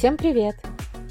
Всем привет!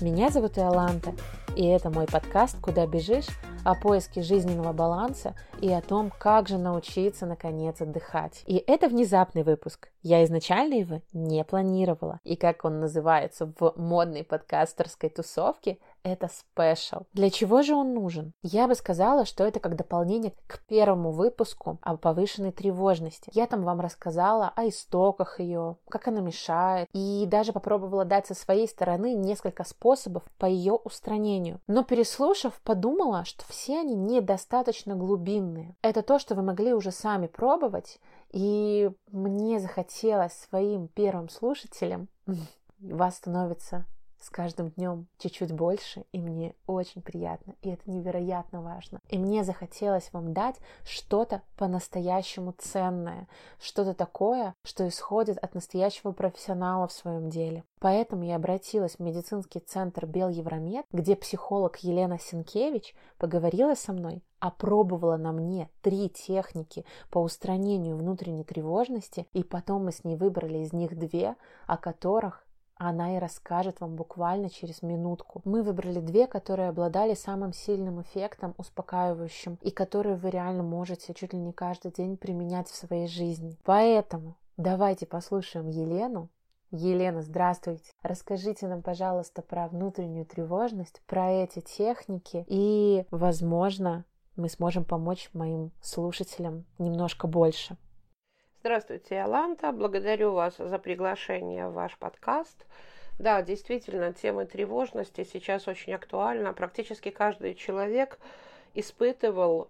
Меня зовут Иоланта, и это мой подкаст «Куда бежишь?» о поиске жизненного баланса и о том, как же научиться наконец отдыхать. И это внезапный выпуск. Я изначально его не планировала. И как он называется в модной подкастерской тусовке, это спешл. Для чего же он нужен? Я бы сказала, что это как дополнение к первому выпуску о повышенной тревожности. Я там вам рассказала о истоках ее, как она мешает, и даже попробовала дать со своей стороны несколько способов по ее устранению. Но переслушав, подумала, что все они недостаточно глубинные. Это то, что вы могли уже сами пробовать, и мне захотелось своим первым слушателям вас становится с каждым днем чуть-чуть больше, и мне очень приятно, и это невероятно важно. И мне захотелось вам дать что-то по-настоящему ценное, что-то такое, что исходит от настоящего профессионала в своем деле. Поэтому я обратилась в медицинский центр Белевромед, где психолог Елена Синкевич поговорила со мной, опробовала на мне три техники по устранению внутренней тревожности, и потом мы с ней выбрали из них две, о которых она и расскажет вам буквально через минутку. Мы выбрали две, которые обладали самым сильным эффектом, успокаивающим, и которые вы реально можете чуть ли не каждый день применять в своей жизни. Поэтому давайте послушаем Елену. Елена, здравствуйте. Расскажите нам, пожалуйста, про внутреннюю тревожность, про эти техники, и, возможно, мы сможем помочь моим слушателям немножко больше. Здравствуйте, Аланта. Благодарю вас за приглашение в ваш подкаст. Да, действительно, тема тревожности сейчас очень актуальна. Практически каждый человек испытывал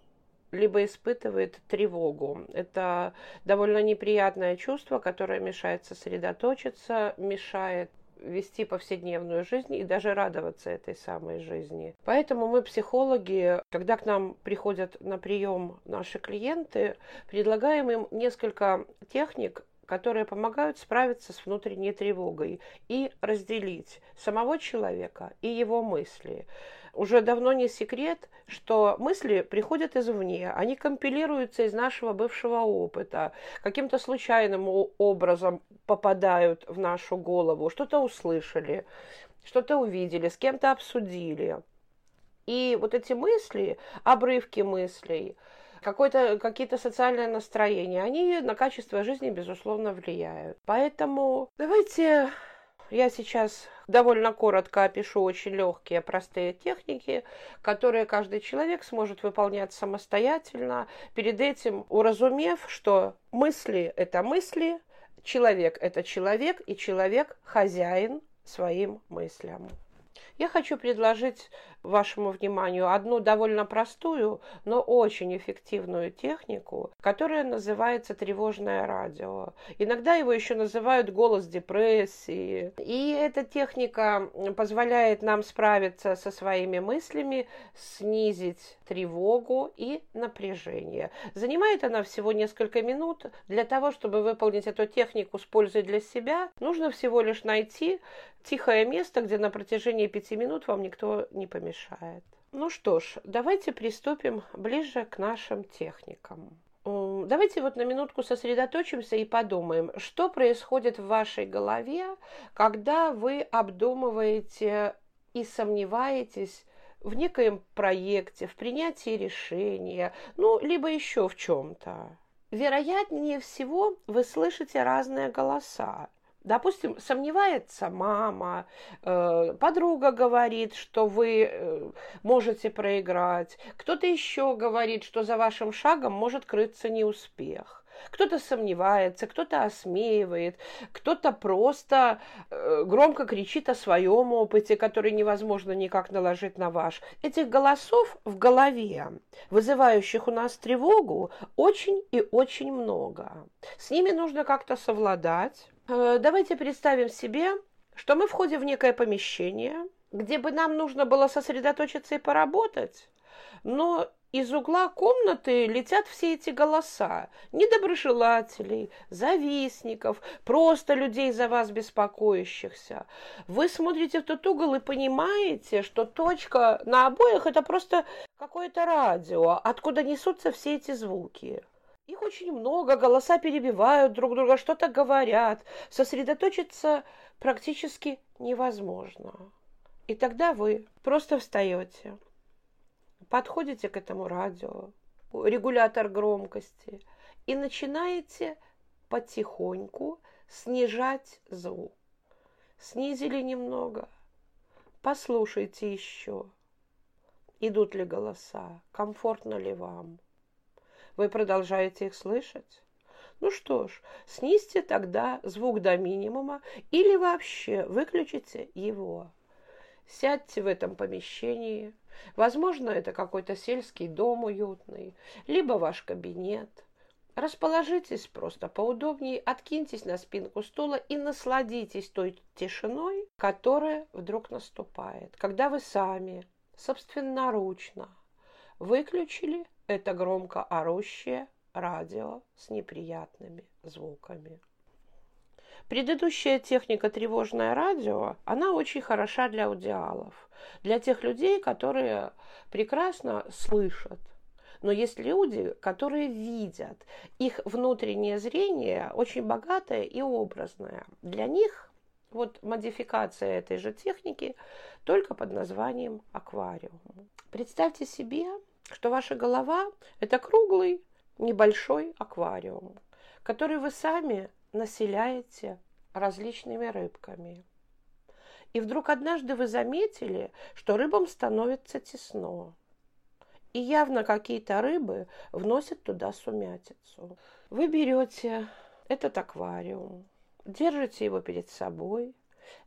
либо испытывает тревогу. Это довольно неприятное чувство, которое мешает сосредоточиться, мешает вести повседневную жизнь и даже радоваться этой самой жизни. Поэтому мы, психологи, когда к нам приходят на прием наши клиенты, предлагаем им несколько техник, которые помогают справиться с внутренней тревогой и разделить самого человека и его мысли. Уже давно не секрет, что мысли приходят извне, они компилируются из нашего бывшего опыта, каким-то случайным образом попадают в нашу голову, что-то услышали, что-то увидели, с кем-то обсудили. И вот эти мысли, обрывки мыслей, какие-то социальные настроения, они на качество жизни, безусловно, влияют. Поэтому давайте я сейчас довольно коротко опишу очень легкие, простые техники, которые каждый человек сможет выполнять самостоятельно, перед этим уразумев, что мысли – это мысли, человек – это человек, и человек – хозяин своим мыслям. Я хочу предложить вашему вниманию одну довольно простую, но очень эффективную технику, которая называется тревожное радио. Иногда его еще называют голос депрессии. И эта техника позволяет нам справиться со своими мыслями, снизить тревогу и напряжение. Занимает она всего несколько минут. Для того, чтобы выполнить эту технику с пользой для себя, нужно всего лишь найти тихое место, где на протяжении пяти минут вам никто не помешает. Ну что ж, давайте приступим ближе к нашим техникам. Давайте вот на минутку сосредоточимся и подумаем, что происходит в вашей голове, когда вы обдумываете и сомневаетесь в некоем проекте, в принятии решения, ну, либо еще в чем-то. Вероятнее всего, вы слышите разные голоса. Допустим, сомневается мама, э, подруга говорит, что вы э, можете проиграть, кто-то еще говорит, что за вашим шагом может крыться неуспех. Кто-то сомневается, кто-то осмеивает, кто-то просто э, громко кричит о своем опыте, который невозможно никак наложить на ваш. Этих голосов в голове, вызывающих у нас тревогу, очень и очень много. С ними нужно как-то совладать давайте представим себе, что мы входим в некое помещение, где бы нам нужно было сосредоточиться и поработать, но из угла комнаты летят все эти голоса недоброжелателей, завистников, просто людей за вас беспокоящихся. Вы смотрите в тот угол и понимаете, что точка на обоих – это просто какое-то радио, откуда несутся все эти звуки. Их очень много, голоса перебивают друг друга, что-то говорят. Сосредоточиться практически невозможно. И тогда вы просто встаете, подходите к этому радио, регулятор громкости, и начинаете потихоньку снижать звук. Снизили немного, послушайте еще. Идут ли голоса, комфортно ли вам. Вы продолжаете их слышать? Ну что ж, снизьте тогда звук до минимума или вообще выключите его. Сядьте в этом помещении. Возможно, это какой-то сельский дом уютный, либо ваш кабинет. Расположитесь просто поудобнее, откиньтесь на спинку стула и насладитесь той тишиной, которая вдруг наступает, когда вы сами, собственноручно, выключили это громко орущее радио с неприятными звуками. Предыдущая техника тревожное радио, она очень хороша для аудиалов, для тех людей, которые прекрасно слышат. Но есть люди, которые видят. Их внутреннее зрение очень богатое и образное. Для них вот модификация этой же техники только под названием аквариум. Представьте себе, что ваша голова – это круглый небольшой аквариум, который вы сами населяете различными рыбками. И вдруг однажды вы заметили, что рыбам становится тесно. И явно какие-то рыбы вносят туда сумятицу. Вы берете этот аквариум, держите его перед собой,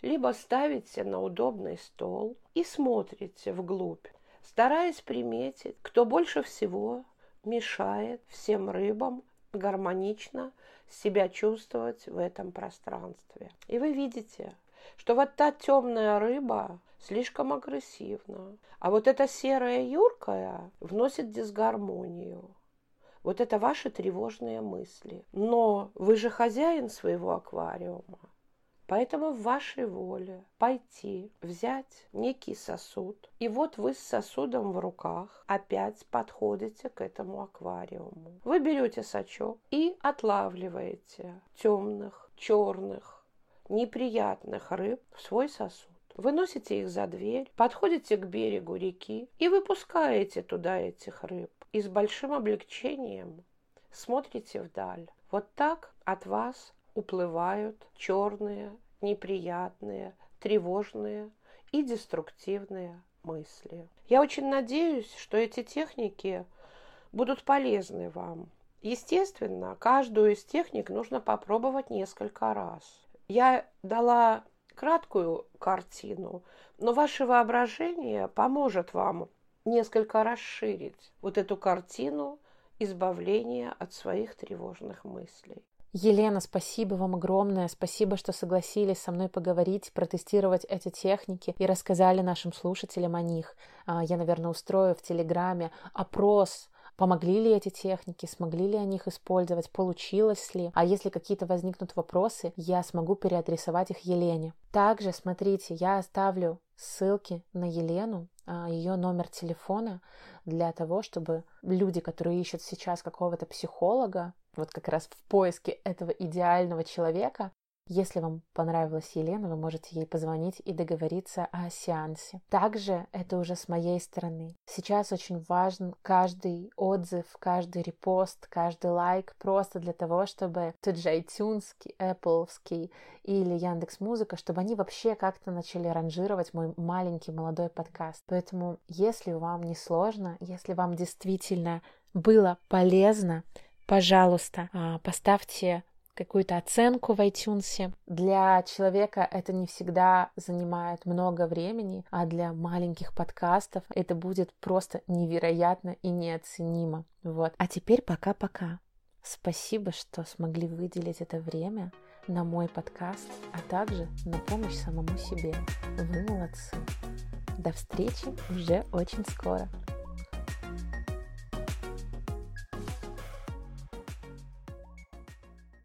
либо ставите на удобный стол и смотрите вглубь стараясь приметить, кто больше всего мешает всем рыбам гармонично себя чувствовать в этом пространстве. И вы видите, что вот та темная рыба слишком агрессивна, а вот эта серая юркая вносит дисгармонию. Вот это ваши тревожные мысли. Но вы же хозяин своего аквариума. Поэтому в вашей воле пойти, взять некий сосуд, и вот вы с сосудом в руках опять подходите к этому аквариуму. Вы берете сачок и отлавливаете темных, черных, неприятных рыб в свой сосуд. Выносите их за дверь, подходите к берегу реки и выпускаете туда этих рыб. И с большим облегчением смотрите вдаль. Вот так от вас уплывают черные, неприятные, тревожные и деструктивные мысли. Я очень надеюсь, что эти техники будут полезны вам. Естественно, каждую из техник нужно попробовать несколько раз. Я дала краткую картину, но ваше воображение поможет вам несколько расширить вот эту картину избавления от своих тревожных мыслей. Елена, спасибо вам огромное. Спасибо, что согласились со мной поговорить, протестировать эти техники и рассказали нашим слушателям о них. А, я, наверное, устрою в Телеграме опрос Помогли ли эти техники, смогли ли они их использовать, получилось ли, а если какие-то возникнут вопросы, я смогу переадресовать их Елене. Также, смотрите, я оставлю ссылки на Елену, ее номер телефона для того, чтобы люди, которые ищут сейчас какого-то психолога, вот как раз в поиске этого идеального человека, если вам понравилась Елена, вы можете ей позвонить и договориться о сеансе. Также это уже с моей стороны. Сейчас очень важен каждый отзыв, каждый репост, каждый лайк, просто для того, чтобы тот же iTunes, Apple или Яндекс Музыка, чтобы они вообще как-то начали ранжировать мой маленький молодой подкаст. Поэтому, если вам не сложно, если вам действительно было полезно, пожалуйста, а, поставьте какую-то оценку в iTunes. Для человека это не всегда занимает много времени, а для маленьких подкастов это будет просто невероятно и неоценимо. Вот. А теперь пока-пока. Спасибо, что смогли выделить это время на мой подкаст, а также на помощь самому себе. Вы молодцы. До встречи уже очень скоро.